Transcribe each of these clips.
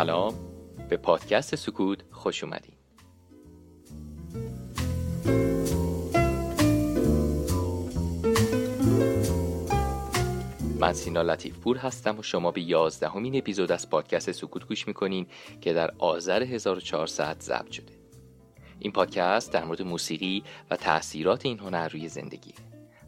سلام. به پادکست سکوت خوش اومدین. من سینا لطیف پور هستم و شما به یازدهمین اپیزود از پادکست سکوت گوش می‌کنین که در آذر 1400 ضبط شده. این پادکست در مورد موسیقی و تاثیرات این هنر روی زندگی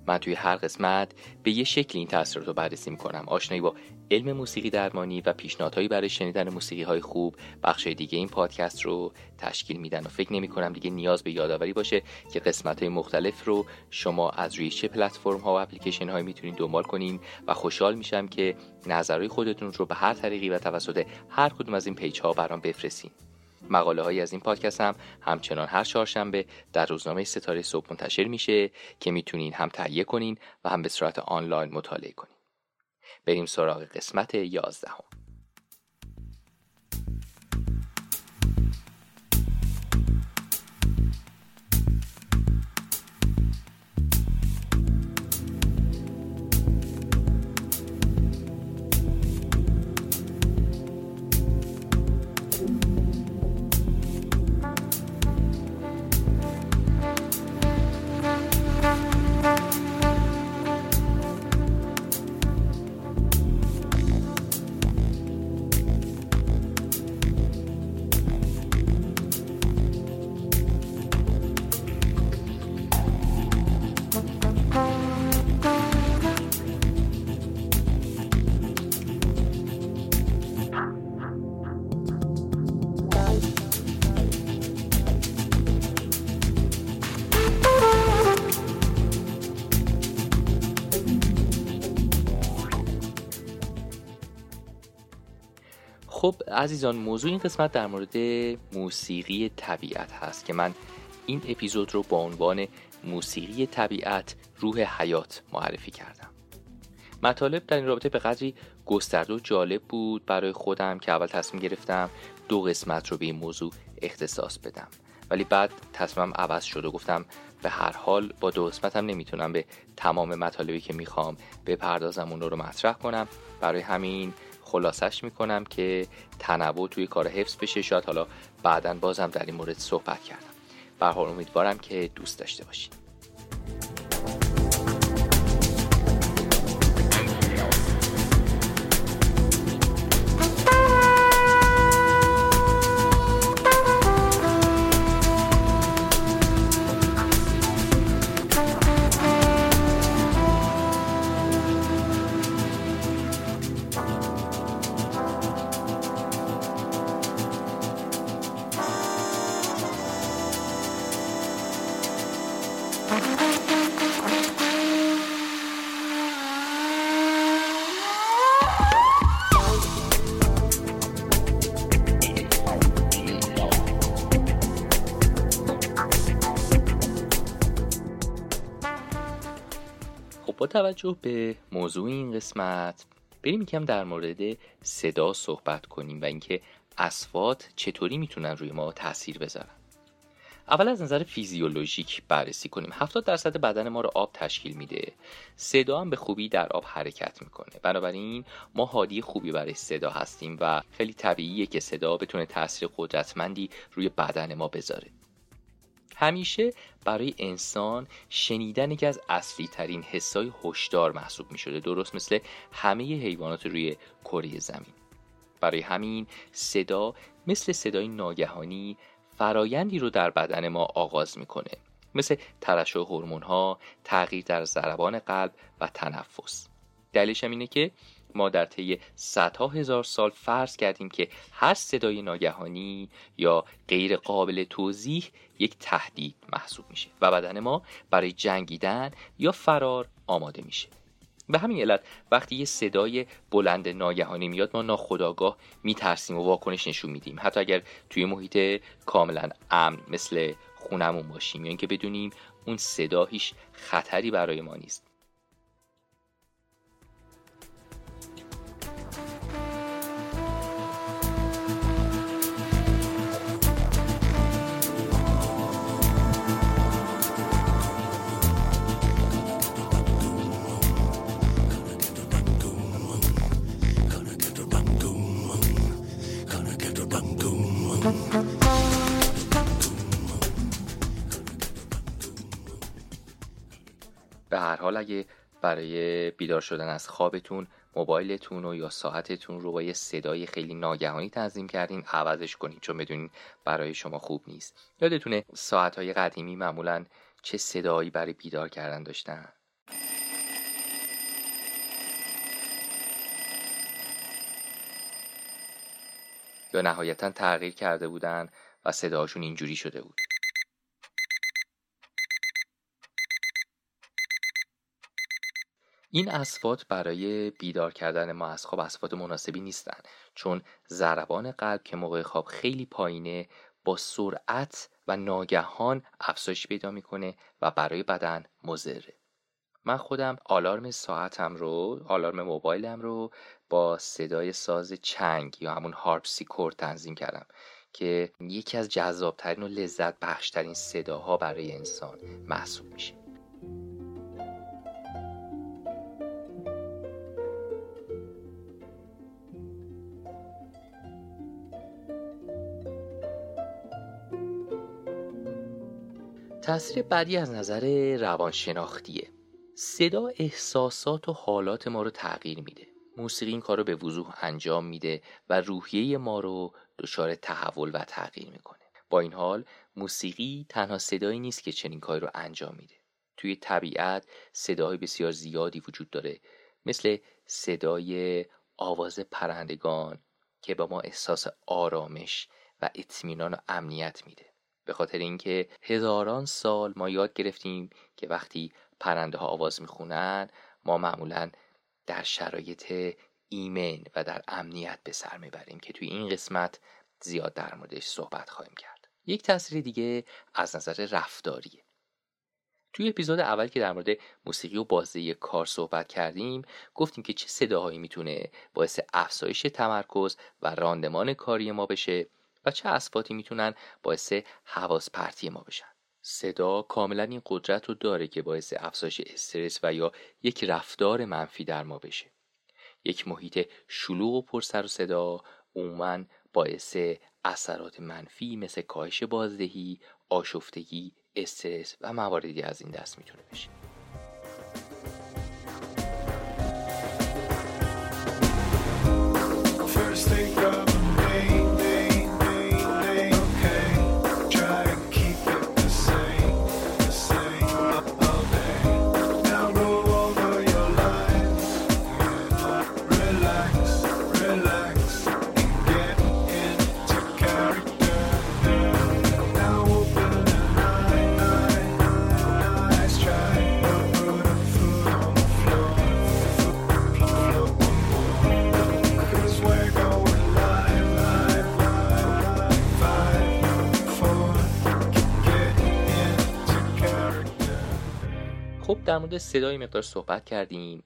من توی هر قسمت به یه شکل این تاثیرات رو بررسی می‌کنم. آشنایی با علم موسیقی درمانی و پیشنهادهایی برای شنیدن موسیقی های خوب بخش دیگه این پادکست رو تشکیل میدن و فکر نمی کنم دیگه نیاز به یادآوری باشه که قسمت های مختلف رو شما از روی چه پلتفرم ها و اپلیکیشن های می‌تونید دنبال کنین و خوشحال میشم که نظرهای خودتون رو به هر طریقی و توسط هر کدوم از این پیج ها برام بفرستین. مقاله هایی از این پادکست هم همچنان هر چهارشنبه در روزنامه ستاره صبح منتشر میشه که می‌تونین هم تهیه کنین و هم به صورت آنلاین مطالعه کنین. بریم سراغ قسمت یازدهم. خب عزیزان موضوع این قسمت در مورد موسیقی طبیعت هست که من این اپیزود رو با عنوان موسیقی طبیعت روح حیات معرفی کردم. مطالب در این رابطه به قدری گسترده و جالب بود برای خودم که اول تصمیم گرفتم دو قسمت رو به این موضوع اختصاص بدم. ولی بعد تصمیمم عوض شد و گفتم به هر حال با دو قسمت هم نمی‌تونم به تمام مطالبی که می‌خوام بپردازم اون رو مطرح کنم. برای همین خلاصش می‌کنم که تنوع توی کار حفظ بشه. شاید حالا بعدا بازم در این مورد صحبت کردم. به امیدوارم که دوست داشته باشید. توجه به موضوع این قسمت. بریم یکم در مورد صدا صحبت کنیم و اینکه اسوات چطوری می‌تونن روی ما تاثیر بذارن. اول از نظر فیزیولوژیک بررسی کنیم. 70 درصد بدن ما رو آب تشکیل میده. صدا هم به خوبی در آب حرکت می‌کنه. بنابراین ما حادی خوبی برای صدا هستیم و خیلی طبیعیه که صدا بتونه تاثیر قدرتمندی روی بدن ما بذاره. همیشه برای انسان شنیدن یکی از اصلی ترین حسای هشدار محسوب می شده درست مثل همه حیوانات روی کره زمین. برای همین صدا مثل صدای ناگهانی فرایندی رو در بدن ما آغاز می‌کنه. مثل ترشح هورمون ها تغییر در ضربان قلب و تنفس. دلیلش اینه که ما در طی صدها هزار سال فرض کردیم که هر صدای ناگهانی یا غیر قابل توضیح یک تهدید محسوب میشه و بدن ما برای جنگیدن یا فرار آماده میشه. به همین علت وقتی یه صدای بلند ناگهانی میاد ما ناخداگاه میترسیم و واکنش نشون میدیم. حتی اگر توی محیط کاملا امن مثل خونمون باشیم یا اینکه بدونیم اون صدا هیچ خطری برای ما نیست. حال اگه برای بیدار شدن از خوابتون موبایلتون و یا ساعتتون رو با یه صدای خیلی ناگهانی تنظیم کردین عوضش کنید چون بدونین برای شما خوب نیست. یادتونه ساعتهای قدیمی معمولا چه صدایی برای بیدار کردن داشتن؟ یا نهایتا تغییر کرده بودن و صداشون اینجوری شده بود. این اسفات برای بیدار کردن ما از خواب اسفات مناسبی نیستن چون ضربان قلب که موقع خواب خیلی پایینه با سرعت و ناگهان افزایش پیدا می‌کنه و برای بدن مضره. من خودم آلارم ساعتم رو آلارم موبایلم رو با صدای ساز چنگ یا همون هارپسیکورد تنظیم کردم که یکی از جذابترین و لذت بخشترین صداها برای انسان محسوب میشه. تاثیر بعدی از نظر روانشناختیه. صدا احساسات و حالات ما رو تغییر میده. موسیقی این کار رو به وضوح انجام میده و روحیه ما رو دچار تحول و تغییر می‌کنه. با این حال موسیقی تنها صدایی نیست که چنین کاری رو انجام میده. توی طبیعت صداهای بسیار زیادی وجود داره مثل صدای آواز پرندگان که به ما احساس آرامش و اطمینان و امنیت میده. به خاطر اینکه هزاران سال ما یاد گرفتیم که وقتی پرنده ها آواز می‌خونن ما معمولا در شرایط ایمن و در امنیت به سر می‌بریم که توی این قسمت زیاد در موردش صحبت خواهیم کرد. یک تاثیر دیگه از نظر رفتاریه. توی اپیزود اول که در مورد موسیقی و بازده کار صحبت کردیم گفتیم که چه صداهایی می‌تونه باعث افزایش تمرکز و راندمان کاری ما بشه. و چه اسفاتی می‌تونن باعث حواس پرتی ما بشن صدا کاملا این قدرت رو داره که باعث افزایش استرس و یا یک رفتار منفی در ما بشه یک محیط شلوغ و پر سر و صدا عموما باعث اثرات منفی مثل کاهش بازدهی، آشفتگی، استرس و مواردی از این دست می‌تونه بشه. در مورد صدای مقدار صحبت کردیم.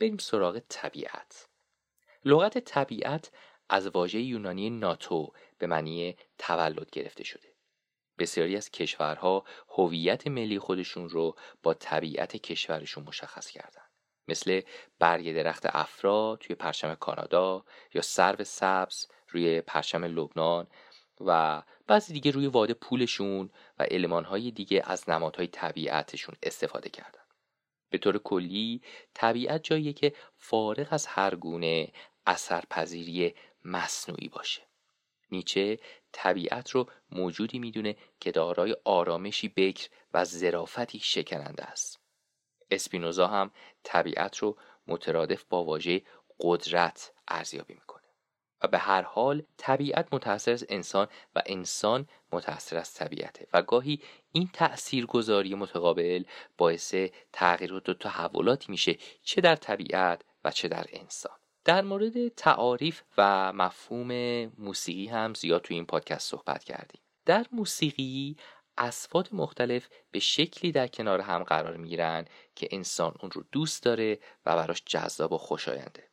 بریم سراغ طبیعت. لغت طبیعت از واژه یونانی ناتو به معنی تولد گرفته شده. بسیاری از کشورها هویت ملی خودشون رو با طبیعت کشورشون مشخص کردن. مثل برگ درخت افرا توی پرچم کانادا یا سرو سبز روی پرچم لبنان و بعضی دیگه روی واده پولشون و علمانهای دیگه از نمادهای طبیعتشون استفاده کردن. به طور کلی طبیعت جاییه که فارغ از هر گونه اثرپذیری مصنوعی باشه. نیچه طبیعت رو موجودی می‌دونه که دارای آرامشی بکر و ظرافتی شکننده است. اسپینوزا هم طبیعت رو مترادف با واژه قدرت ارزیابی می‌کنه. و به هر حال طبیعت متأثر از انسان و انسان متأثر از طبیعته. و گاهی این تأثیرگذاری متقابل باعث تغییرات و تحولاتی میشه چه در طبیعت و چه در انسان. در مورد تعاریف و مفهوم موسیقی هم زیاد تو این پادکست صحبت کردیم. در موسیقی اصفات مختلف به شکلی در کنار هم قرار می‌گیرن که انسان اون رو دوست داره و براش جذاب و خوشاینده.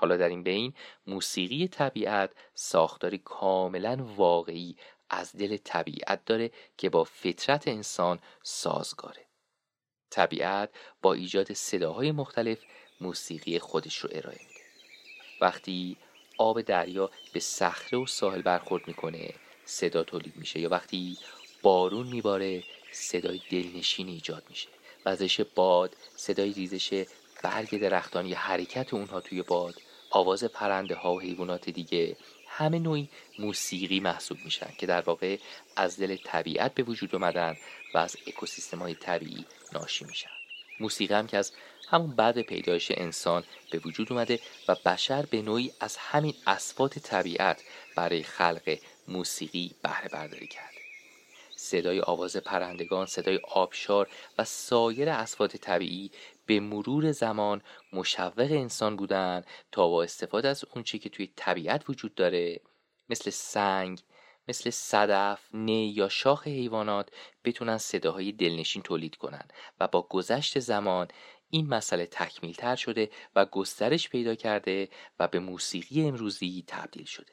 حالا در این بین موسیقی طبیعت ساختاری کاملا واقعی از دل طبیعت داره که با فطرت انسان سازگاره. طبیعت با ایجاد صداهای مختلف موسیقی خودش رو ارائه میده. وقتی آب دریا به صخره و ساحل برخورد می‌کنه صدا تولید میشه یا وقتی بارون میباره صدای دلنشین ایجاد میشه. وزش باد صدای ریزش برگ درختان یا حرکت اونها توی باد آواز پرنده ها و حیوانات دیگه همه نوعی موسیقی محسوب میشن که در واقع از دل طبیعت به وجود اومدن و از اکوسیستم های طبیعی ناشی میشن. موسیقی هم که از همون بعد پیدایش انسان به وجود اومده و بشر به نوعی از همین اسفات طبیعت برای خلق موسیقی بهره برداری کرده. صدای آواز پرندگان، صدای آبشار و سایر اسفات طبیعی به مرور زمان مشوق انسان بودن تا با استفاده از اونچه که توی طبیعت وجود داره مثل سنگ، مثل صدف، نی یا شاخ حیوانات بتونن صداهای دلنشین تولید کنن و با گذشت زمان این مسئله تکمیل تر شده و گسترش پیدا کرده و به موسیقی امروزی تبدیل شده.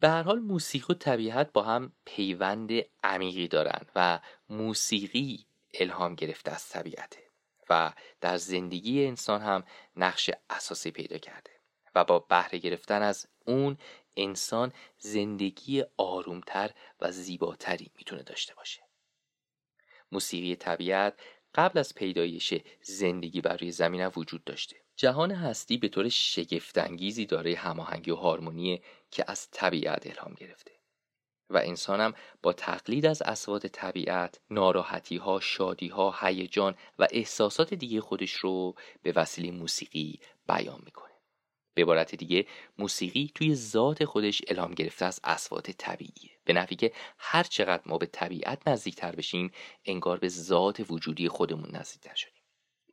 به هر حال موسیقی و طبیعت با هم پیوند عمیقی دارن و موسیقی الهام گرفته از طبیعته و در زندگی انسان هم نقش اساسی پیدا کرده و با بهره گرفتن از اون انسان زندگی آرومتر و زیباتری می‌تونه داشته باشه. موسیقی طبیعت قبل از پیدایش زندگی بر روی زمین وجود داشته. جهان هستی به طور شگفتانگیزی داره هماهنگی و هارمونی که از طبیعت الهام گرفته. و انسانم با تقلید از اسواد طبیعت ناراحتی ها شادی ها هیجان و احساسات دیگه خودش رو به وسیله موسیقی بیان می‌کنه. به عبارت دیگه موسیقی توی ذات خودش الهام گرفته از اسوات طبیعیه. به نفی که هر چقدر ما به طبیعت نزدیکتر بشیم انگار به ذات وجودی خودمون نزدیکتر شدیم.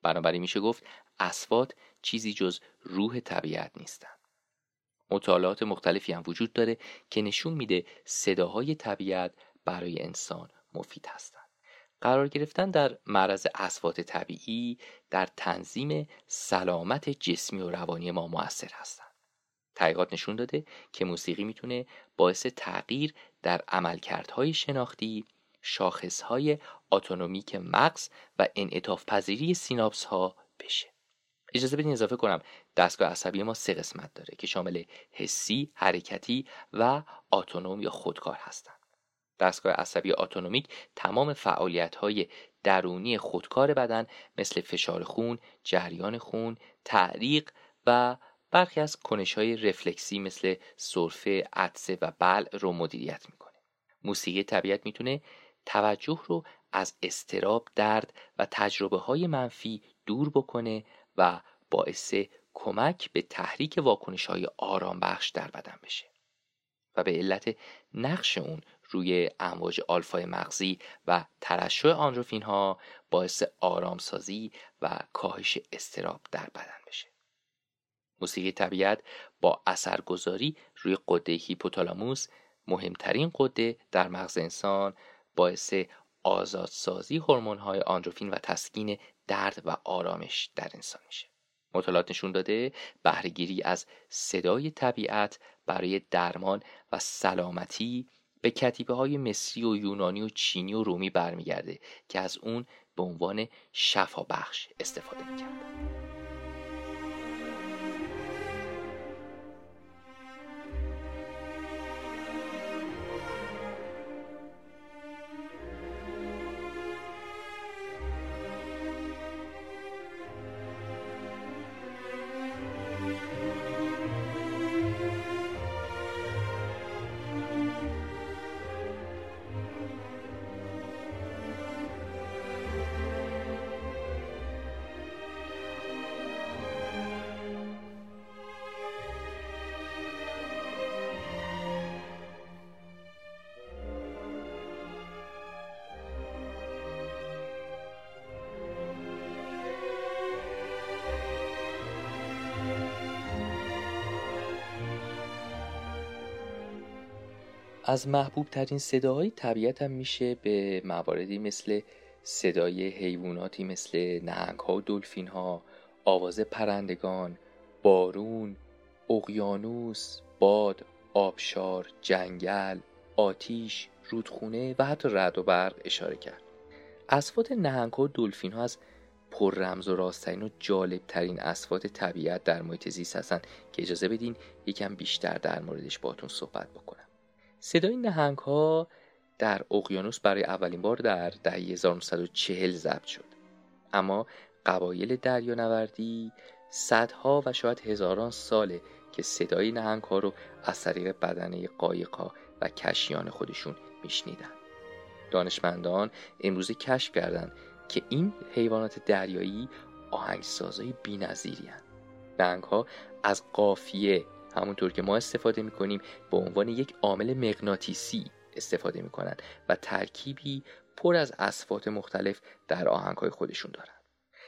بنابراین میشه گفت اسوات چیزی جز روح طبیعت نیستن. مطالعات مختلفی هم وجود داره که نشون میده صداهای طبیعت برای انسان مفید هستند. قرار گرفتن در معرض اسوات طبیعی در تنظیم سلامت جسمی و روانی ما موثر هستند. تحقیقات نشون داده که موسیقی می‌تونه باعث تغییر در عملکردهای شناختی، شاخصهای اتونومیک مغز و انعطاف پذیری سیناپس ها بشه. اجازه بدین اضافه کنم دستگاه عصبی ما سه قسمت داره که شامل حسی، حرکتی و اتونوم یا خودکار هستند. دستگاه عصبی اتونومیک تمام فعالیت های درونی خودکار بدن مثل فشار خون، جریان خون، تعریق و برخی از کنش های رفلکسی مثل سرفه، عطسه و بلع رو مدیریت می‌کنه. موسیقی طبیعت می‌تونه توجه رو از استراب، درد و تجربه های منفی دور بکنه و باعث کمک به تحریک واکنش های آرام بخش در بدن بشه و به علت نقش اون روی امواج آلفای مغزی و ترشح آندروفین ها باعث آرامسازی و کاهش استراب در بدن بشه. موسیقی طبیعت با اثرگذاری روی قده هیپوتالاموس مهمترین قده در مغز انسان باعث آزادسازی هورمون های آندروفین و تسکین درد و آرامش در انسان میشه. مطالعات نشون داده بهرهگیری از صدای طبیعت برای درمان و سلامتی به کتیبه های مصری و یونانی و چینی و رومی برمیگرده که از اون به عنوان شفا بخش استفاده می‌کرده از محبوب ترین صداهای طبیعت هم میشه به مواردی مثل صدای حیواناتی مثل نهنگ ها و دلفین ها آواز پرندگان بارون اقیانوس باد آبشار جنگل آتیش رودخونه و حتی رد و برق اشاره کرد. اسفات نهنگ ها و دلفین ها از پر رمز و راسترین و جالب ترین اسفات طبیعت در محیط زیست هستن که اجازه بدین یکم بیشتر در موردش باتون صحبت بکنم. صدای نهنگ ها در اقیانوس برای اولین بار در دهه 1940 ضبط شد. اما قبایل دریانوردی صدها و شاید هزاران ساله که صدای نهنگ ها رو از طریق بدنه قایقا و کشیان خودشون میشنیدن. دانشمندان امروزه کشف کردند که این حیوانات دریایی آهنگسازهای بی‌نظیری نهنگ ها از قافیه همونطور که ما استفاده می‌کنیم به عنوان یک عامل مغناطیسی استفاده می‌کنن و ترکیبی پر از اصفات مختلف در آهنگ های خودشون دارن.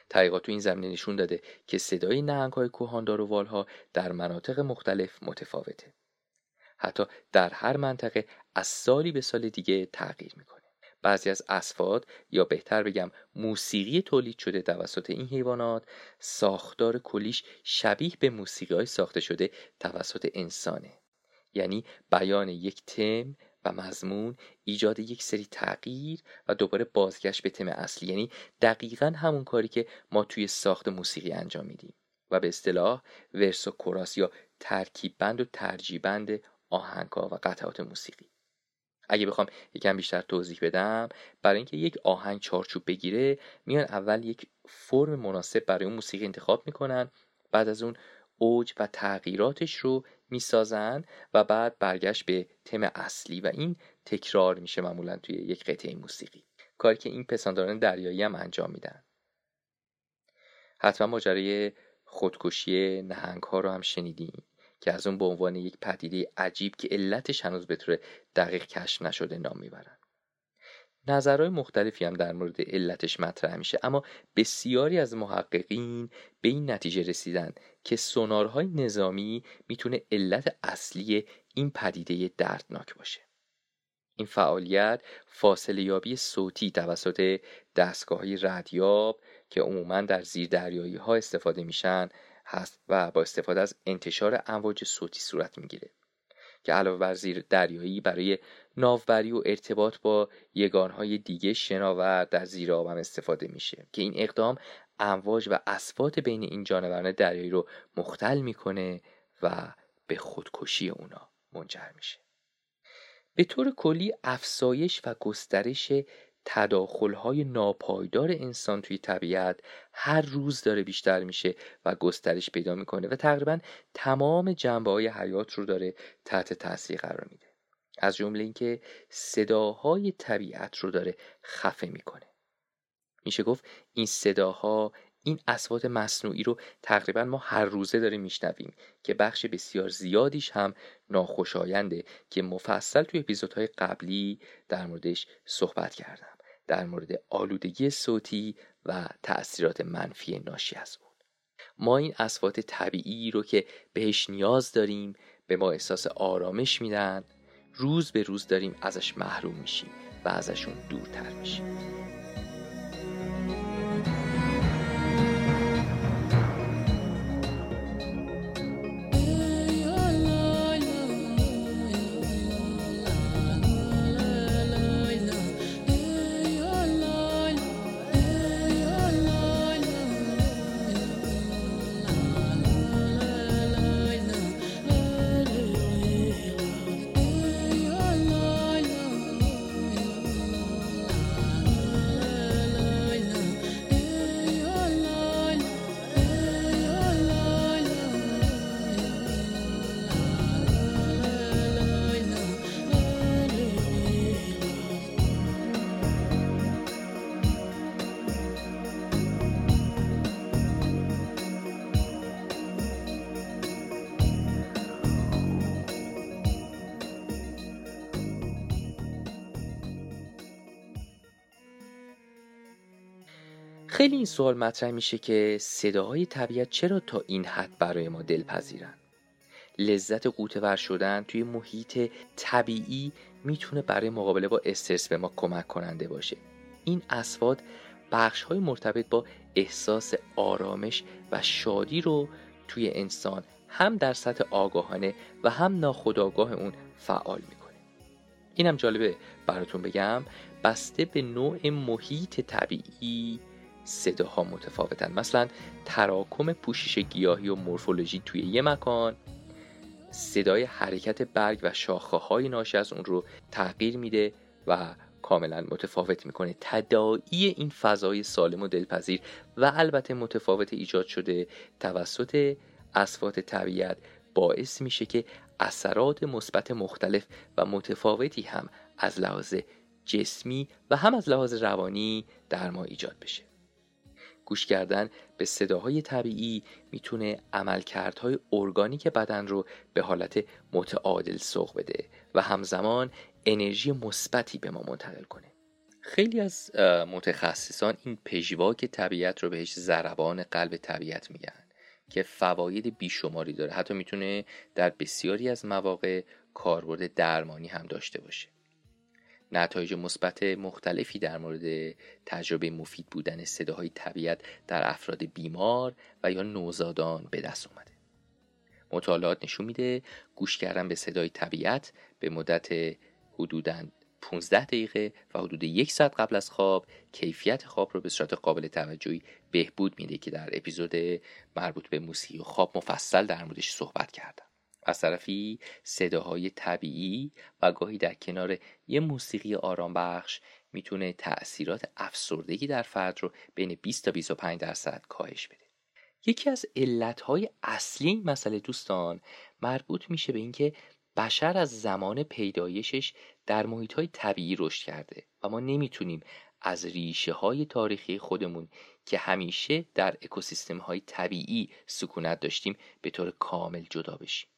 تحقیقات تو این زمینه نشون داده که صدای نهنگ های کوهاندار و والها در مناطق مختلف متفاوته. حتی در هر منطقه از سالی به سال دیگه تغییر می‌کنه. بعضی از اسفاد یا بهتر بگم موسیقی تولید شده توسط این حیوانات ساختار کلیش شبیه به موسیقی های ساخته شده توسط انسانه. یعنی بیان یک تم و مضمون ایجاد یک سری تغییر و دوباره بازگشت به تم اصلی. یعنی دقیقا همون کاری که ما توی ساخت موسیقی انجام میدیم. و به اصطلاح ورس و کوراس یا ترکیب بند و ترجیبند آهنگها و قطعات موسیقی. اگه بخوام یکم بیشتر توضیح بدم برای اینکه یک آهنگ چارچوب بگیره میان اول یک فرم مناسب برای اون موسیقی انتخاب می‌کنن بعد از اون اوج و تغییراتش رو می‌سازن و بعد برگشت به تم اصلی و این تکرار میشه معمولا توی یک قطعه موسیقی. کاری که این پسانداران دریایی هم انجام میدن. حتما ماجرای خودکشی نهنگ ها رو هم شنیدیم که از اون به عنوان یک پدیده عجیب که علتش هنوز به طور دقیق کشف نشده نام می‌برن. نظرهای مختلفی هم در مورد علتش مطرح میشه اما بسیاری از محققین به این نتیجه رسیدن که سونارهای نظامی می‌تونه علت اصلی این پدیده دردناک باشه. این فعالیت فاصله یابی صوتی توسط دستگاه های ردیاب که عموما در زیر دریایی استفاده میشن هست و با استفاده از انتشار امواج صوتی صورت می‌گیره که علاوه بر زیر دریایی برای ناوبری و ارتباط با یگانهای دیگه شناور در زیر آب هم استفاده میشه که این اقدام امواج و اسفات بین این جانوران دریایی رو مختل می‌کنه و به خودکشی اونا منجر میشه. به طور کلی افسایش و گسترش تداخلهای ناپایدار انسان توی طبیعت هر روز داره بیشتر میشه و گسترش پیدا می‌کنه و تقریبا تمام جنبه های حیات رو داره تحت تاثیر قرار میده. از جمله اینکه صداهای طبیعت رو داره خفه می‌کنه. میشه گفت این صداها این اصوات مصنوعی رو تقریبا ما هر روزه داریم میشنویم که بخش بسیار زیادیش هم ناخوشاینده که مفصل توی اپیزودهای قبلی در موردش صحبت کردم. در مورد آلودگی صوتی و تأثیرات منفی ناشی از اون. ما این اصوات طبیعی رو که بهش نیاز داریم به ما احساس آرامش میدن روز به روز داریم ازش محروم میشیم و ازشون دورتر میشیم. خیلی این سوال مطرح میشه که صداهای طبیعت چرا تا این حد برای ما دلپذیرن؟ لذت قوطه شدن توی محیط طبیعی می‌تونه برای مقابله با استرس به ما کمک کننده باشه. این اسواد بخش های مرتبط با احساس آرامش و شادی رو توی انسان هم در سطح آگاهانه و هم ناخودآگاه اون فعال می‌کنه. اینم جالبه براتون بگم بسته به نوع محیط طبیعی صداها متفاوتن. مثلا تراکم پوشش گیاهی و مورفولوژی توی یه مکان. صدای حرکت برگ و شاخه های ناشی از اون رو تغییر میده و کاملا متفاوت می‌کنه. تداعی این فضای سالم و دلپذیر و البته متفاوت ایجاد شده توسط اسفات طبیعت باعث میشه که اثرات مثبت مختلف و متفاوتی هم از لحاظ جسمی و هم از لحاظ روانی در ما ایجاد بشه. گوش کردن به صداهای طبیعی می‌تونه عملکردهای ارگانیک بدن رو به حالت متعادل سوق بده و همزمان انرژی مثبتی به ما منتقل کنه. خیلی از متخصصان این پژواک طبیعت رو بهش ضربان قلب طبیعت میگن که فواید بیشماری داره. حتی می‌تونه در بسیاری از مواقع کاربرد درمانی هم داشته باشه. نتایج مثبت مختلفی در مورد تجربه مفید بودن صداهای طبیعت در افراد بیمار و یا نوزادان به دست اومده. مطالعات نشون میده گوش کردن به صدای طبیعت به مدت حدوداً 15 دقیقه و حدود یک ساعت قبل از خواب کیفیت خواب رو به صورت قابل توجهی بهبود میده که در اپیزود مربوط به موسیقی و خواب مفصل در موردش صحبت کردم. از طرفی صداهای طبیعی و گاهی در کنار یه موسیقی آرام بخش می‌تونه تأثیرات افسردگی در فرد رو بین 20 تا 25 درصد کاهش بده. یکی از علتهای اصلی این مسئله دوستان مربوط میشه به اینکه بشر از زمان پیدایشش در محیط های طبیعی رشد کرده و ما نمی‌تونیم از ریشه های تاریخی خودمون که همیشه در اکوسیستم های طبیعی سکونت داشتیم به طور کامل جدا بشیم.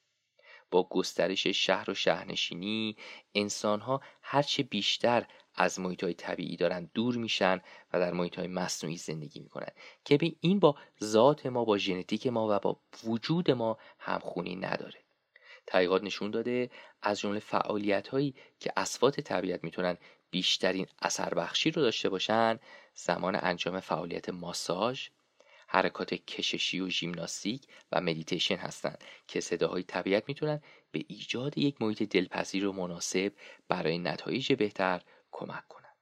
با گسترش شهر و شهرنشینی انسان ها هرچه بیشتر از محیط های طبیعی دارن دور میشن و در محیط های مصنوعی زندگی می‌کنن که به این با ذات ما با ژنتیک ما و با وجود ما همخونی نداره. تحقیقات نشون داده از جمله فعالیت هایی که اسوات طبیعت می‌تونن بیشترین اثر بخشی رو داشته باشن زمان انجام فعالیت ماساژ حرکات کششی و ژیمناستیک و مدیتیشن هستند که صداهای طبیعت می‌تونن به ایجاد یک محیط دلپذیر و مناسب برای نتایج بهتر کمک کنن.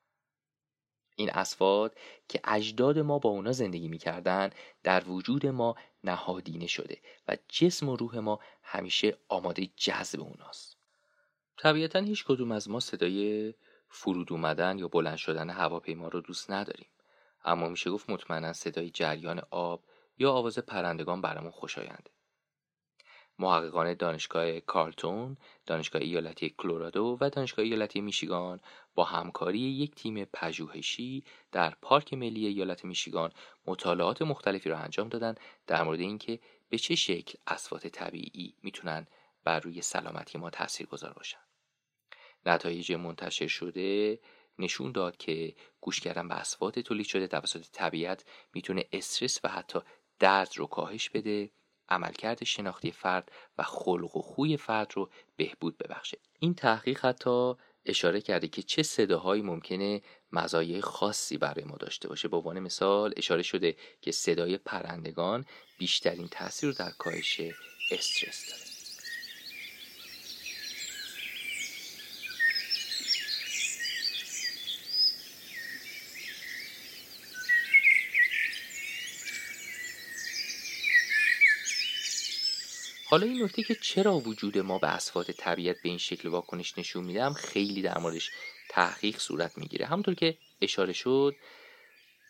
این اسوات که اجداد ما با اونا زندگی می‌کردن در وجود ما نهادینه شده و جسم و روح ما همیشه آماده جذب اوناست. طبیعتا هیچ کدوم از ما صدای فرود اومدن یا بلند شدن هواپیما رو دوست نداریم. اما میشه گفت مطمئنا صدای جریان آب یا آواز پرندگان برامون خوشاینده محققان دانشگاه کارلتون، دانشگاه ایالتی کلرادو و دانشگاه ایالتی میشیگان با همکاری یک تیم پژوهشی در پارک ملی ایالت میشیگان مطالعات مختلفی را انجام دادن در مورد اینکه به چه شکل اسوات طبیعی می‌تونن بر روی سلامتی ما تاثیر گذار باشن. نتایج منتشر شده نشون داد که گوش کردن به اسوات تولید شده توسط طبیعت می‌تونه استرس و حتی درد رو کاهش بده عملکرد شناختی فرد و خلق و خوی فرد رو بهبود ببخشه. این تحقیق حتی اشاره کرده که چه صداهایی ممکنه مزایای خاصی برای ما داشته باشه. به عنوان مثال اشاره شده که صدای پرندگان بیشترین تاثیر رو در کاهش استرس داره. حالا این نکته که چرا وجود ما به اسفات طبیعت به این شکل واکنش نشون میده هم خیلی در موردش تحقیق صورت می‌گیره. همونطور که اشاره شد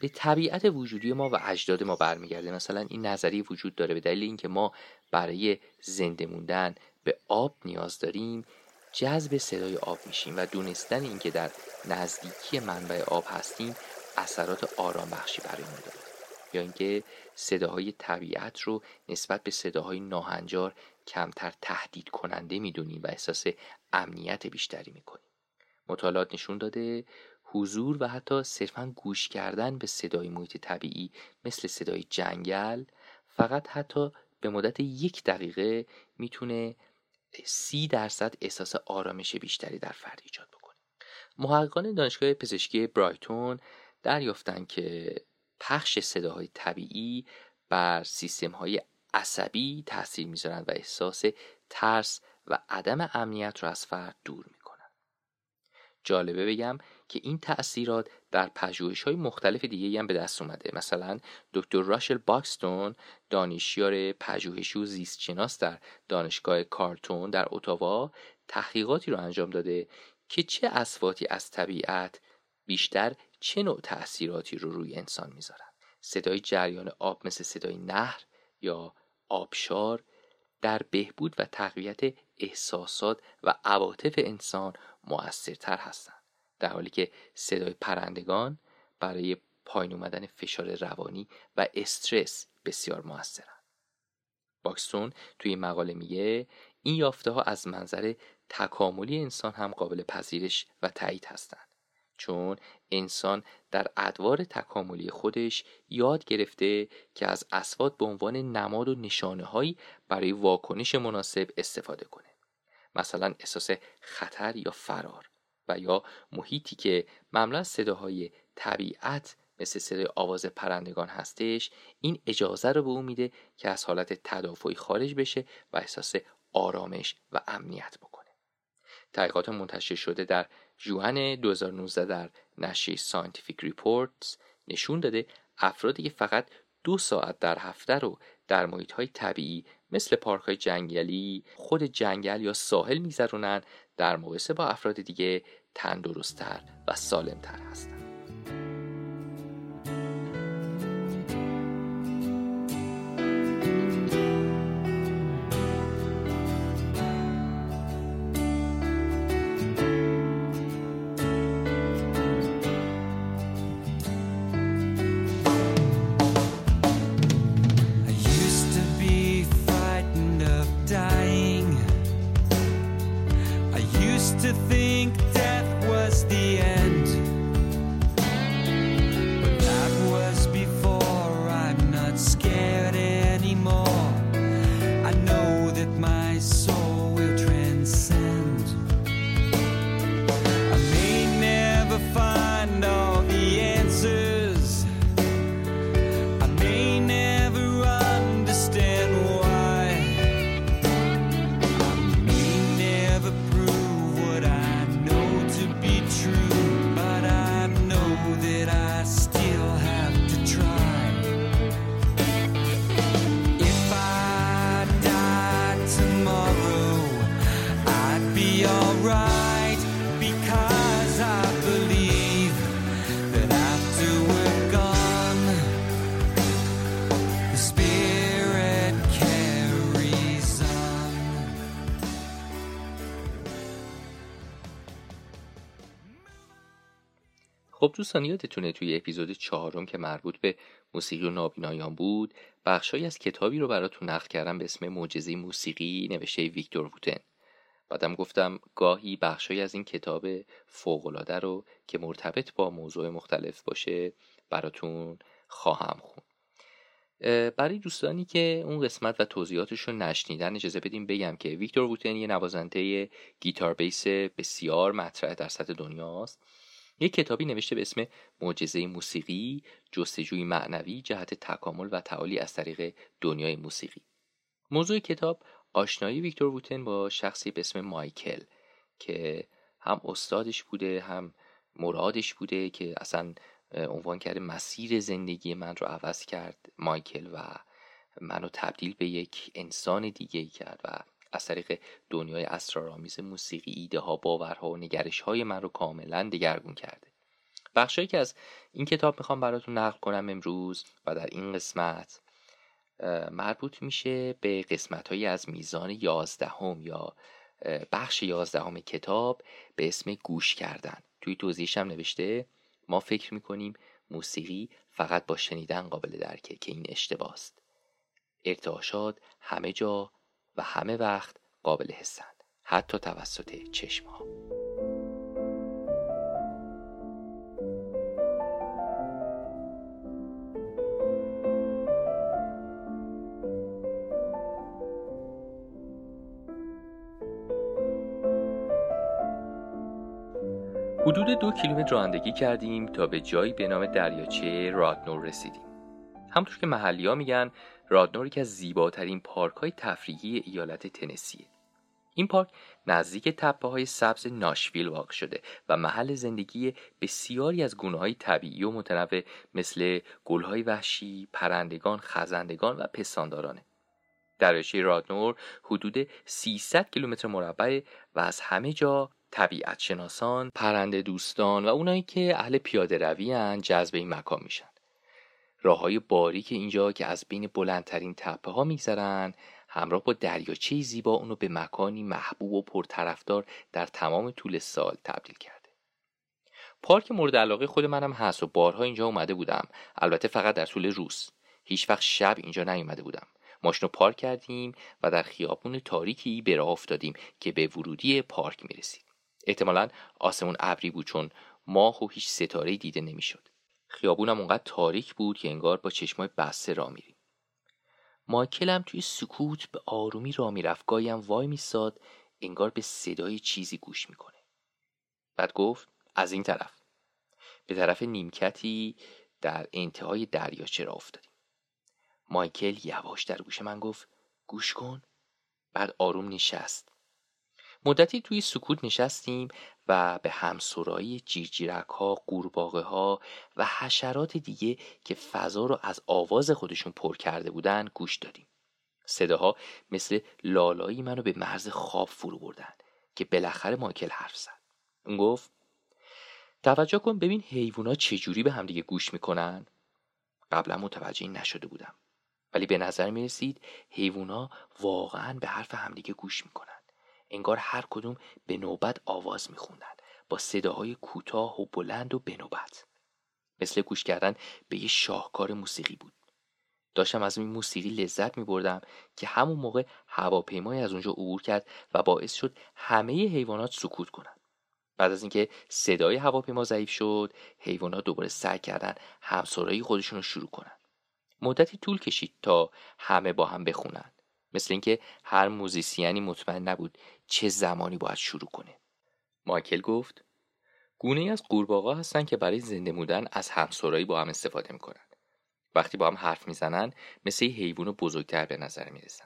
به طبیعت وجودی ما و اجداد ما برمیگرده. مثلا این نظریه وجود داره به دلیل اینکه ما برای زنده موندن به آب نیاز داریم جذب صدای آب میشیم و دونستن اینکه در نزدیکی منبع آب هستیم اثرات آرام بخشی برای ما داره. یا اینکه صداهای طبیعت رو نسبت به صداهای ناهنجار کمتر تهدید کننده می‌دونیم و احساس امنیت بیشتری می‌کنیم مطالعات نشون داده حضور و حتی صرفا گوش کردن به صدای محیط طبیعی مثل صدای جنگل فقط حتی به مدت یک دقیقه می‌تونه سی درصد احساس آرامش بیشتری در فرد ایجاد بکنه. محققان دانشگاه پزشکی برایتون دریافتن که پخش صداهای طبیعی بر سیستم های عصبی تاثیر می‌ذارند و احساس ترس و عدم امنیت را از فرد دور می‌کنن جالبه بگم که این تاثیرات در پژوهش های مختلف دیگه هم به دست اومده. مثلا دکتر راشل باکستون دانشیار پژوهشی و زیستشناس در دانشگاه کارتون در اتاوا تحقیقاتی رو انجام داده که چه اسواتی از طبیعت بیشتر چه نوع تأثیراتی رو روی انسان می‌ذارن؟ صدای جریان آب مثل صدای نهر یا آبشار در بهبود و تقویت احساسات و عواطف انسان موثرتر هستند در حالی که صدای پرندگان برای پایین اومدن فشار روانی و استرس بسیار موثرند. باکستون توی این مقاله میگه این یافته ها از منظر تکاملی انسان هم قابل پذیرش و تایید هستند چون انسان در ادوار تکاملی خودش یاد گرفته که از اسوات به عنوان نماد و نشانه هایی برای واکنش مناسب استفاده کنه. مثلا احساس خطر یا فرار و یا محیطی که مملو صداهای طبیعت مثل صدای آواز پرندگان هستش این اجازه رو به او میده که از حالت تدافعی خارج بشه و احساس آرامش و امنیت بکنه. تحقیقات منتشر شده در ژوئن 2019 در نشریه Scientific Reports نشون داده افرادی که فقط دو ساعت در هفته رو در محیط های طبیعی مثل پارک های جنگلی خود جنگل یا ساحل میگذرونن در مقایسه با افراد دیگه تندرستتر و سالمتر هستند خب دوستان یادتونه توی اپیزود چهارم که مربوط به موسیقی و نابینایان بود بخشهایی از کتابی رو براتون نقل کردم به اسم معجزه موسیقی نوشته ویکتور ووتن. بعدم گفتم گاهی بخشهایی از این کتاب فوقالعاده رو که مرتبط با موضوع مختلف باشه براتون خواهم خون برای دوستانی که اون قسمت و توضیحاتش رو نشنیدن اجازه بدیم بگم که ویکتور ووتن یه نوازنده گیتار بیس بسیار مطرح در سطح دنیاست. یک کتابی نوشته به اسم معجزه موسیقی جستجوی معنوی جهت تکامل و تعالی از طریق دنیای موسیقی. موضوع کتاب آشنایی ویکتور ووتن با شخصی به اسم مایکل که هم استادش بوده هم مرادش بوده که اصلا عنوان کرده مسیر زندگی من رو عوض کرد مایکل و منو تبدیل به یک انسان دیگه کرد و از طریق دنیای اسرارآمیز موسیقی ایده ها باورها و نگرش های من رو کاملا دگرگون کرده. بخشایی که از این کتاب می‌خوام براتون نقل کنم امروز و در این قسمت مربوط میشه به قسمت های از میزان یازدهم یا بخش یازدهم کتاب به اسم گوش کردن. توی توضیحش هم نوشته ما فکر می‌کنیم موسیقی فقط با شنیدن قابل درکه که این اشتباست. ارتعاشات همه جا و همه وقت قابل حسند حتی توسط چشم ها. حدود دو کیلومتر رانندگی کردیم تا به جایی به نام دریاچه رادنور رسیدیم همطور که محلی ها میگن رادنور یکی از زیباترین پارک های تفریحی ایالت تنسیه این پارک نزدیک تپه های سبز ناشویل واقع شده و محل زندگی بسیاری از گونه های طبیعی و متنوع مثل های وحشی، پرندگان، خزندگان و پستاندارانه. دریاچه رادنور حدود 300 کیلومتر مربع و از همه جا طبیعت شناسان، پرنده دوستان و اونایی که اهل پیاده روی جذب این مکان میشن. راه های باریک اینجا که از بین بلندترین تپه ها میگذرن همراه با دریاچه زیبا اونو به مکانی محبوب و پرطرفدار در تمام طول سال تبدیل کرده. پارک مورد علاقه خود منم هست و بارها اینجا اومده بودم. البته فقط در طول روز. هیچ وقت شب اینجا نیومده بودم. ماشین رو پارک کردیم و در خیابون تاریکی به راه افتادیم که به ورودی پارک می‌رسید. احتمالا آسمون ابری بود چون ماه و هیچ ستاره دیده نمی‌شد. خیابونم اونقدر تاریک بود که انگار با چشمای بسته را میریم. مایکلم توی سکوت به آرومی را می‌رفت. گاهیم وای میستاد انگار به صدای چیزی گوش می‌کنه. بعد گفت از این طرف. به طرف نیمکتی در انتهای دریاچه را افتادیم. مایکل یواش در گوش من گفت گوش کن. بعد آروم نشست. مدتی توی سکوت نشستیم و به همسرایی جیرجیرک ها، قورباغه ها و حشرات دیگه که فضا رو از آواز خودشون پر کرده بودن گوش دادیم. صداها مثل لالایی منو به مرز خواب فرو بردن که بالاخره مایکل حرف زد. اون گفت توجه کن ببین حیوونا چجوری به همدیگه گوش می‌کنن قبلا متوجه این نشده بودم ولی به نظر می رسید حیوونا واقعا به حرف همدیگه گوش می‌کنن انگار هر کدوم به نوبت آواز میخوندن با صداهای کوتاه و بلند و به نوبت. مثل گوش کردن به یه شاهکار موسیقی بود. داشتم از این موسیقی لذت می بردم که همون موقع هواپیمای از اونجا عبور کرد و باعث شد همه حیوانات سکوت کنند. بعد از اینکه صدای هواپیما ضعیف شد حیوانات دوباره سعی کردن همسرایی خودشون رو شروع کنن مدتی طول کشید تا همه با هم بخونن مثل اینکه هر موزیسیانی مطمئن نبود چه زمانی باید شروع کنه. مایکل گفت گونه ای از قورباغه هستن که برای زنده موندن از همسرایی با هم استفاده می‌کنن. وقتی با هم حرف می‌زنن مثل یه حیوان بزرگتر به نظر می‌رسن.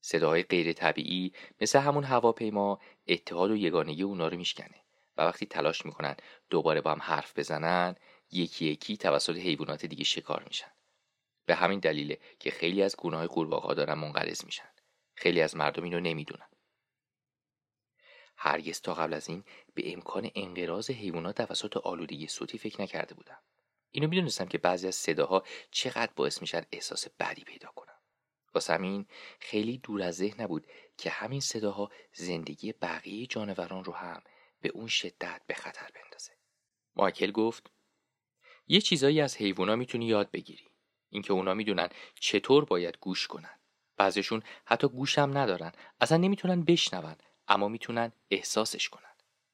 صداهای غیر طبیعی مثل همون هواپیما اتحاد و یگانگی اونا رو میشکنه. و وقتی تلاش می‌کنن دوباره با هم حرف بزنن یکی یکی توسط حیوانات دیگه شکار میشن. به همین دلیله که خیلی از گونه های قورباغه دارن منقرض میشن. خیلی از مردم اینو نمی‌دونن. هرگز تا قبل از این به امکان انقراض حیوانات توسط آلودگی صوتی فکر نکرده بودم. اینو می‌دونستم که بعضی از صداها چقدر باعث میشن احساس بدی پیدا کنم. واسه همین خیلی دور از ذهن نبود که همین صداها زندگی بقیه جانوران رو هم به اون شدت به خطر بندازه. مایکل گفت یه چیزایی از حیوونا می‌تونی یاد بگیری. اینکه اونا می‌دونن چطور باید گوش کنن. بعضیشون حتی گوش هم ندارن. اصلا نمی‌تونن بشنون. اما می‌تونن احساسش کنن.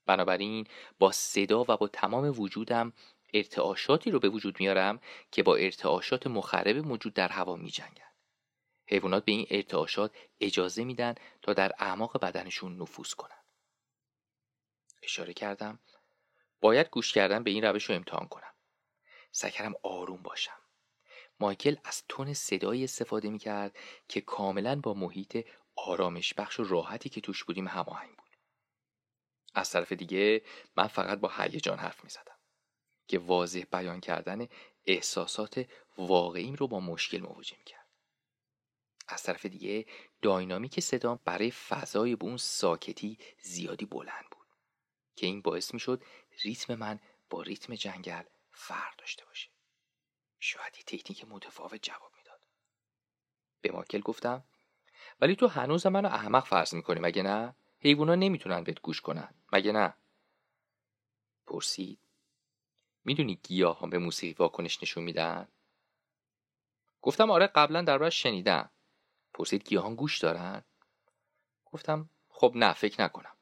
بنابراین با صدا و با تمام وجودم ارتعاشاتی رو به وجود میارم که با ارتعاشات مخرب موجود در هوا میجنگن. حیوانات به این ارتعاشات اجازه میدن تا در اعماق بدنشون نفوذ کنن. اشاره کردم. باید گوش کردن به این روش رو امتحان کنم. سکرم آروم باشم. مایکل از تون صدایی استفاده می کرد که کاملا با محیط آرامش بخش و راحتی که توش بودیم هماهنگ بود. از طرف دیگه من فقط با هیجان حرف می زدم که واضح بیان کردن احساسات واقعیم رو با مشکل مواجه می کرد از طرف دیگه داینامیک صدام برای فضای به اون ساکتی زیادی بلند بود که این باعث می شد ریتم من با ریتم جنگل فرق داشته باشه. شاید یه تکنیک متفاوت جواب می‌داد. به ماکل گفتم ولی تو هنوز منو احمق فرض می‌کنی مگه نه؟ حیوونا نمی‌تونن بهت گوش کنن. مگه نه؟ پرسید. می‌دونی هم به موسیقی واکنش نشون میدن؟ گفتم آره قبلا در شنیدم. پرسید گیاهان گوش دارن؟ گفتم خب نه فکر نکنم.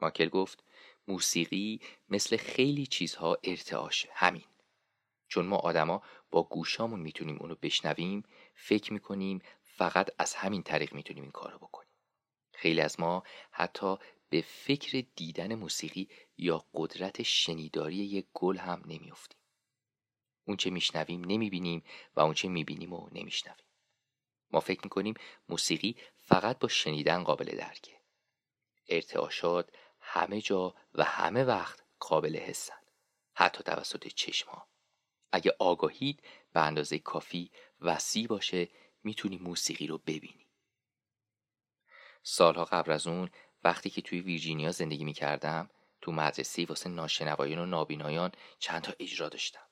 ماکل گفت موسیقی مثل خیلی چیزها ارتعاشه همین. چون ما آدما با گوشامون می‌تونیم اونو بشنویم فکر می‌کنیم فقط از همین طریق می‌تونیم این کارو بکنیم. خیلی از ما حتی به فکر دیدن موسیقی یا قدرت شنیداری یک گل هم نمیافتیم. اون چه میشنویم نمی‌بینیم و اون چه می‌بینیم و نمیشنویم. ما فکر می‌کنیم موسیقی فقط با شنیدن قابل درکه. ارتعاشات همه جا و همه وقت قابل حسن. حتی توسط چشما اگه آگاهید به اندازه کافی وسیع باشه می‌تونی موسیقی رو ببینی. سالها قبل از اون وقتی که توی ویرجینیا زندگی می‌کردم تو مدرسه واسه ناشنوایان و نابینایان چند تا اجرا داشتم.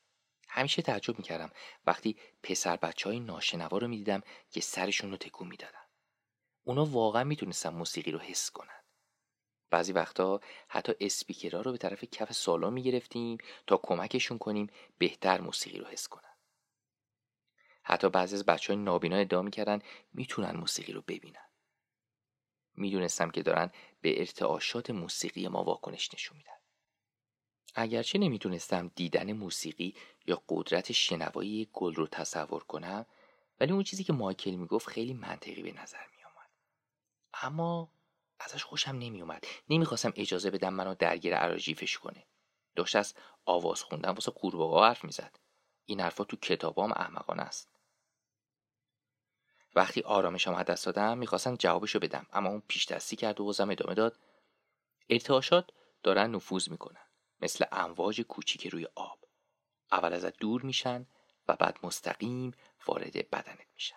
همیشه تعجب می‌کردم وقتی پسر بچه های ناشنوا رو می‌دیدم که سرشون رو تکون می‌دادن. اونا واقعا می‌تونستن موسیقی رو حس کنن. بعضی وقتا حتی اسپیکرها رو به طرف کف سالن می‌گرفتیم تا کمکشون کنیم بهتر موسیقی رو حس کنن. حتی بعضی از بچه های نابینا ادعا می‌کردن می‌تونن موسیقی رو ببینن. می‌دونستم که دارن به ارتعاشات موسیقی ما واکنش نشون میدن. اگرچه نمی‌تونستم دیدن موسیقی یا قدرت شنوایی گل رو تصور کنم ولی اون چیزی که مایکل می‌گفت خیلی منطقی به نظر میآمد. اما ازش خوشم نمیومد نمی‌خواستم اجازه بدم منو درگیر عراجیفش کنه. داشت از آواز خوندن واسه قورباغه حرف می‌زد. این حرفا تو کتابام احمقانه است. وقتی آرامشم از دست دادم می‌خواستم جوابشو بدم. اما اون پیش دستی کرد و بازم ادامه داد. ارتعاشات دارن نفوذ می‌کنن مثل امواج کوچیک روی آب. اول ازت دور میشن و بعد مستقیم وارد بدنت میشن.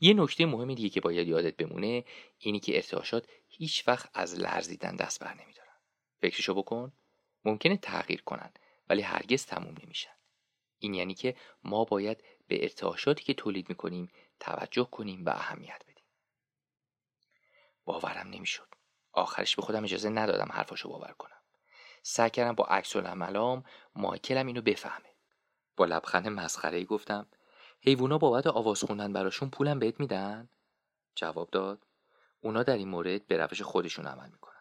یه نکته مهم دیگه که باید یادت بمونه اینی که ارتعاشات هیچ وقت از لرزیدن دست بر نمیدارن. فکرشو بکن. ممکنه تغییر کنن ولی هرگز تموم نمیشن. این یعنی که ما باید به ارتعاشاتی که تولید می‌کنیم توجه کنیم و اهمیت بدیم. باورم نمی‌شد. آخرش به خودم اجازه ندادم حرفاشو باور کنم. سعی کردم با عکس العملام مایکلم اینو بفهمه. با لبخند مسخره گفتم حیوونا بابت آواز خوندن براشون پولم بهت میدن؟ جواب داد اونا در این مورد به روش خودشون عمل می‌کنن.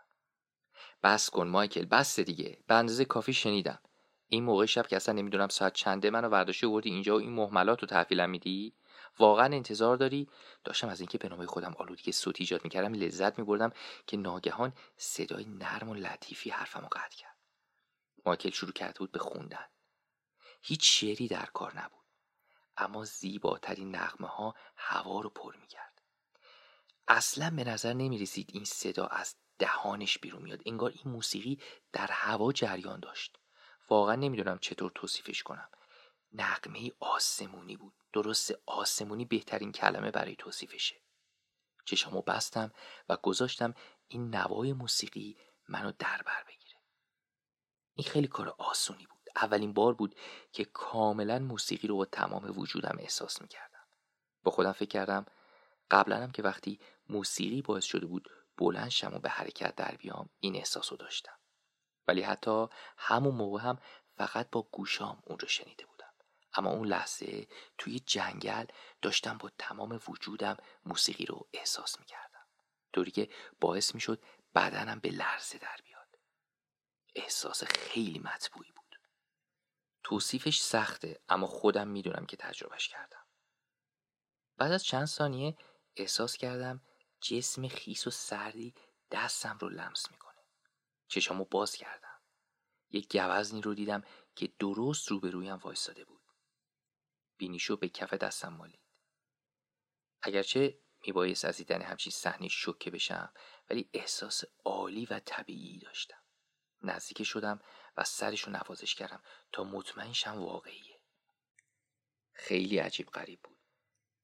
بس کن مایکل بس دیگه. به اندازه کافی شنیدم. این موقع شب که اصلا نمی‌دونم ساعت چنده منو ورداشته وردی اینجا و این محملات رو تحویلم میدی؟ واقعا انتظار داری؟ داشتم از اینکه به نامه خودم آلودگی صوتی ایجاد می‌کردم لذت میبردم که ناگهان صدای نرم و لطیفی حرفمو قطع کرد. مایکل شروع کرده بود به خوندن. هیچ شعری در کار نبود اما زیباترین نغمه ها هوا رو پر می‌کرد. اصلا به نظر نمی‌رسید این صدا از دهانش بیرون میاد. انگار این موسیقی در هوا جریان داشت. واقعا نمی‌دونم چطور توصیفش کنم. نقمه آسمونی بود. درست آسمونی بهترین کلمه برای توصیفشه. چشامو بستم و گذاشتم این نوای موسیقی منو در بر بگیره. این خیلی کار آسونی بود. اولین بار بود که کاملا موسیقی رو با تمام وجودم احساس می‌کردم. با خودم فکر کردم قبلا هم که وقتی موسیقی باعث شده بود بلند شم و به حرکت در بیام این احساس رو داشتم. ولی حتی همون موقع هم فقط با گوشام اون رو شنیده بودم اما اون لحظه توی جنگل داشتم با تمام وجودم موسیقی رو احساس می‌کردم. طوری که باعث می‌شد بدنم به لرزه در بیاد. احساس خیلی مطبوعی بود. توصیفش سخته اما خودم می‌دونم که تجربهش کردم. بعد از چند ثانیه احساس کردم جسم خیس و سردی دستم رو لمس می‌کنه. چشامو باز کردم. یک گوزنی رو دیدم که درست روبرویم وایستاده بود. بینیشو به کف دستم مالید. اگرچه میبایست از دیدن همچین صحنه شوکه بشم ولی احساس عالی و طبیعی داشتم. نزدیک شدم و سرشو نوازش کردم. تا مطمئن شم واقعیه. خیلی عجیب غریب بود.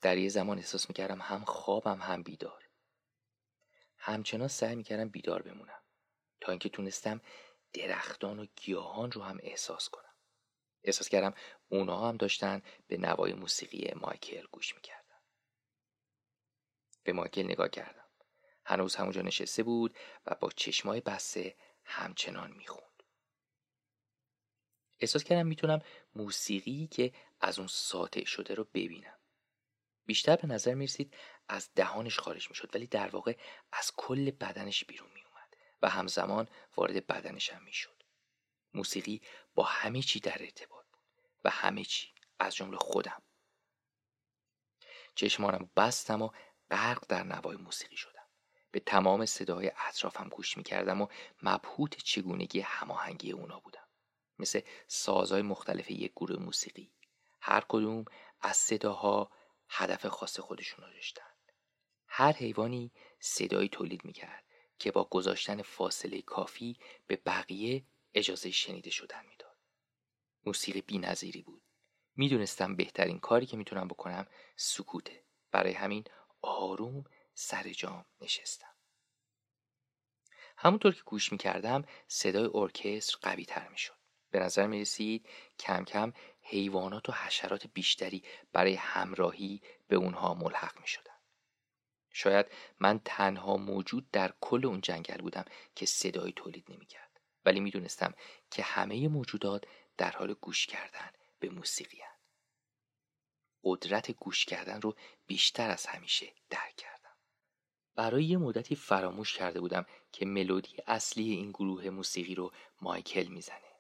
در یه زمان احساس می‌کردم هم خوابم هم بیدار. همچنان سعی می‌کردم بیدار بمونم. تا اینکه تونستم درختان و گیاهان رو هم احساس کنم. احساس کردم اونا هم داشتن به نوای موسیقی مایکل گوش می‌کردن. به مایکل نگاه کردم. هنوز همونجا نشسته بود و با چشمای بسته همچنان می‌خوند. احساس کردم می‌تونم موسیقی که از اون ساطع شده رو ببینم. بیشتر به نظر می‌رسید از دهانش خارج می‌شد ولی در واقع از کل بدنش بیرون می و همزمان وارد بدنش هم می‌شد. موسیقی با همه چی در ارتباط و همه چی از جمله خودم. چشمانم بستم و غرق در نوای موسیقی شدم. به تمام صدای اطرافم گوش می‌کردم و مبهوت چگونگی هماهنگی اونا بودم. مثل سازهای مختلف یک گروه موسیقی. هر کدوم از صداها هدف خاص خودشون رو داشتن. هر حیوانی صدایی تولید می‌کرد که با گذاشتن فاصله کافی به بقیه اجازه شنیده شدن می‌داد. موسیقی بی نظیری بود. می‌دونستم بهترین کاری که می‌تونم بکنم سکوته. برای همین آروم سر جام نشستم. همونطور که گوش می‌کردم صدای ارکستر قوی تر می‌شد به نظر می رسید کم کم حیوانات و حشرات بیشتری برای همراهی به اونها ملحق می شدن. شاید من تنها موجود در کل اون جنگل بودم که صدایی تولید نمی کرد. ولی می دونستم که همه موجودات در حال گوش کردن به موسیقی هن. قدرت گوش کردن رو بیشتر از همیشه درک کردم. برای یه مدتی فراموش کرده بودم که ملودی اصلی این گروه موسیقی رو مایکل می‌زنه.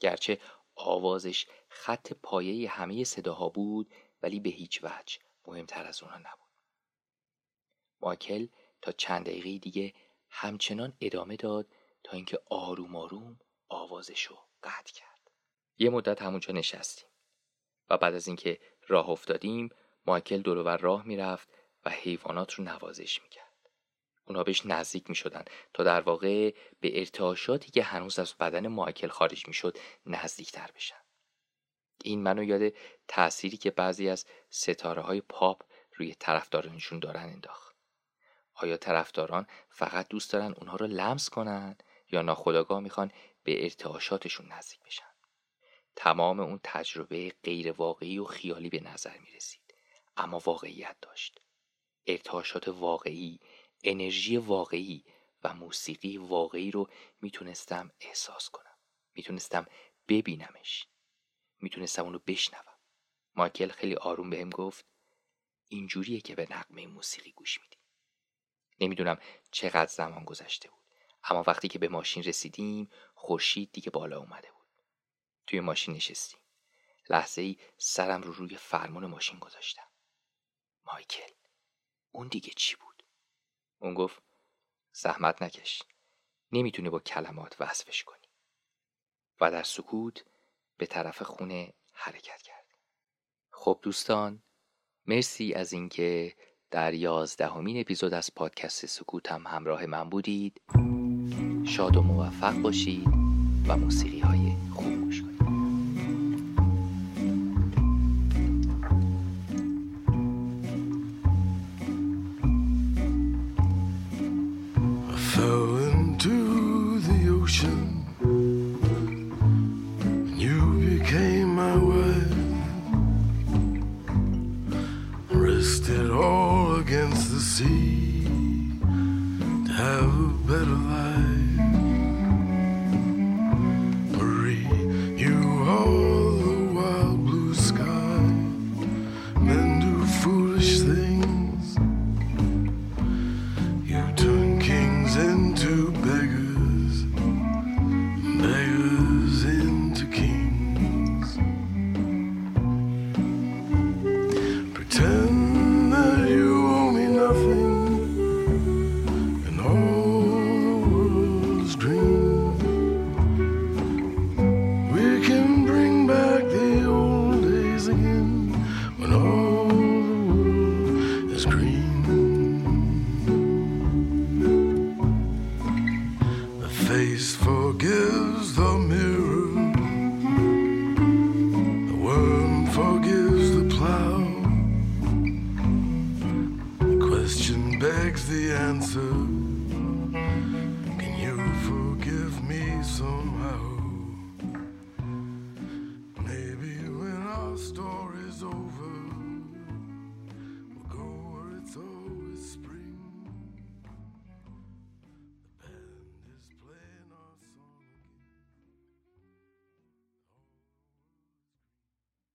گرچه آوازش خط پایه همه صداها بود ولی به هیچ وجه مهمتر از اونها نبود. مایکل تا چند دقیقه دیگه همچنان ادامه داد تا اینکه آروم آروم آوازشو قطع کرد. یه مدت همونجا نشستیم و بعد از اینکه راه افتادیم مایکل دورور راه می‌رفت و حیوانات رو نوازش می‌کرد. اونا بهش نزدیک می شدن تا در واقع به ارتعاشاتی که هنوز از بدن مایکل خارج می شد نزدیکتر بشن. این منو یاد تأثیری که بعضی از ستاره های پاپ روی طرفدارانشون دارن انداخت. آیا طرفداران فقط دوست دارن اونها رو لمس کنن یا ناخداگاه می‌خوان به ارتعاشاتشون نزدیک بشن؟ تمام اون تجربه غیر واقعی و خیالی به نظر می رسید. اما واقعیت داشت. ارتعاشات واقعی انرژی واقعی و موسیقی واقعی رو می‌تونستم احساس کنم. می‌تونستم ببینمش. می‌تونستم اونو بشنوم. مایکل خیلی آروم بهم گفت اینجوریه که به نقمه موسیقی گوش میدی. نمی‌دونم چقدر زمان گذشته بود اما وقتی که به ماشین رسیدیم خورشید دیگه بالا اومده بود. توی ماشین نشستیم لحظه ای سرم رو روی فرمان ماشین گذاشتم. مایکل اون دیگه چی بود؟ اون گفت زحمت نکش. نمی‌تونی با کلمات وصفش کنی. و در سکوت به طرف خونه حرکت کرد. خب دوستان مرسی از اینکه در یازدهمین اپیزود از پادکست سکوتم همراه من بودید. شاد و موفق باشید و موسیقی های خوب گوش کنید. see to have a better life.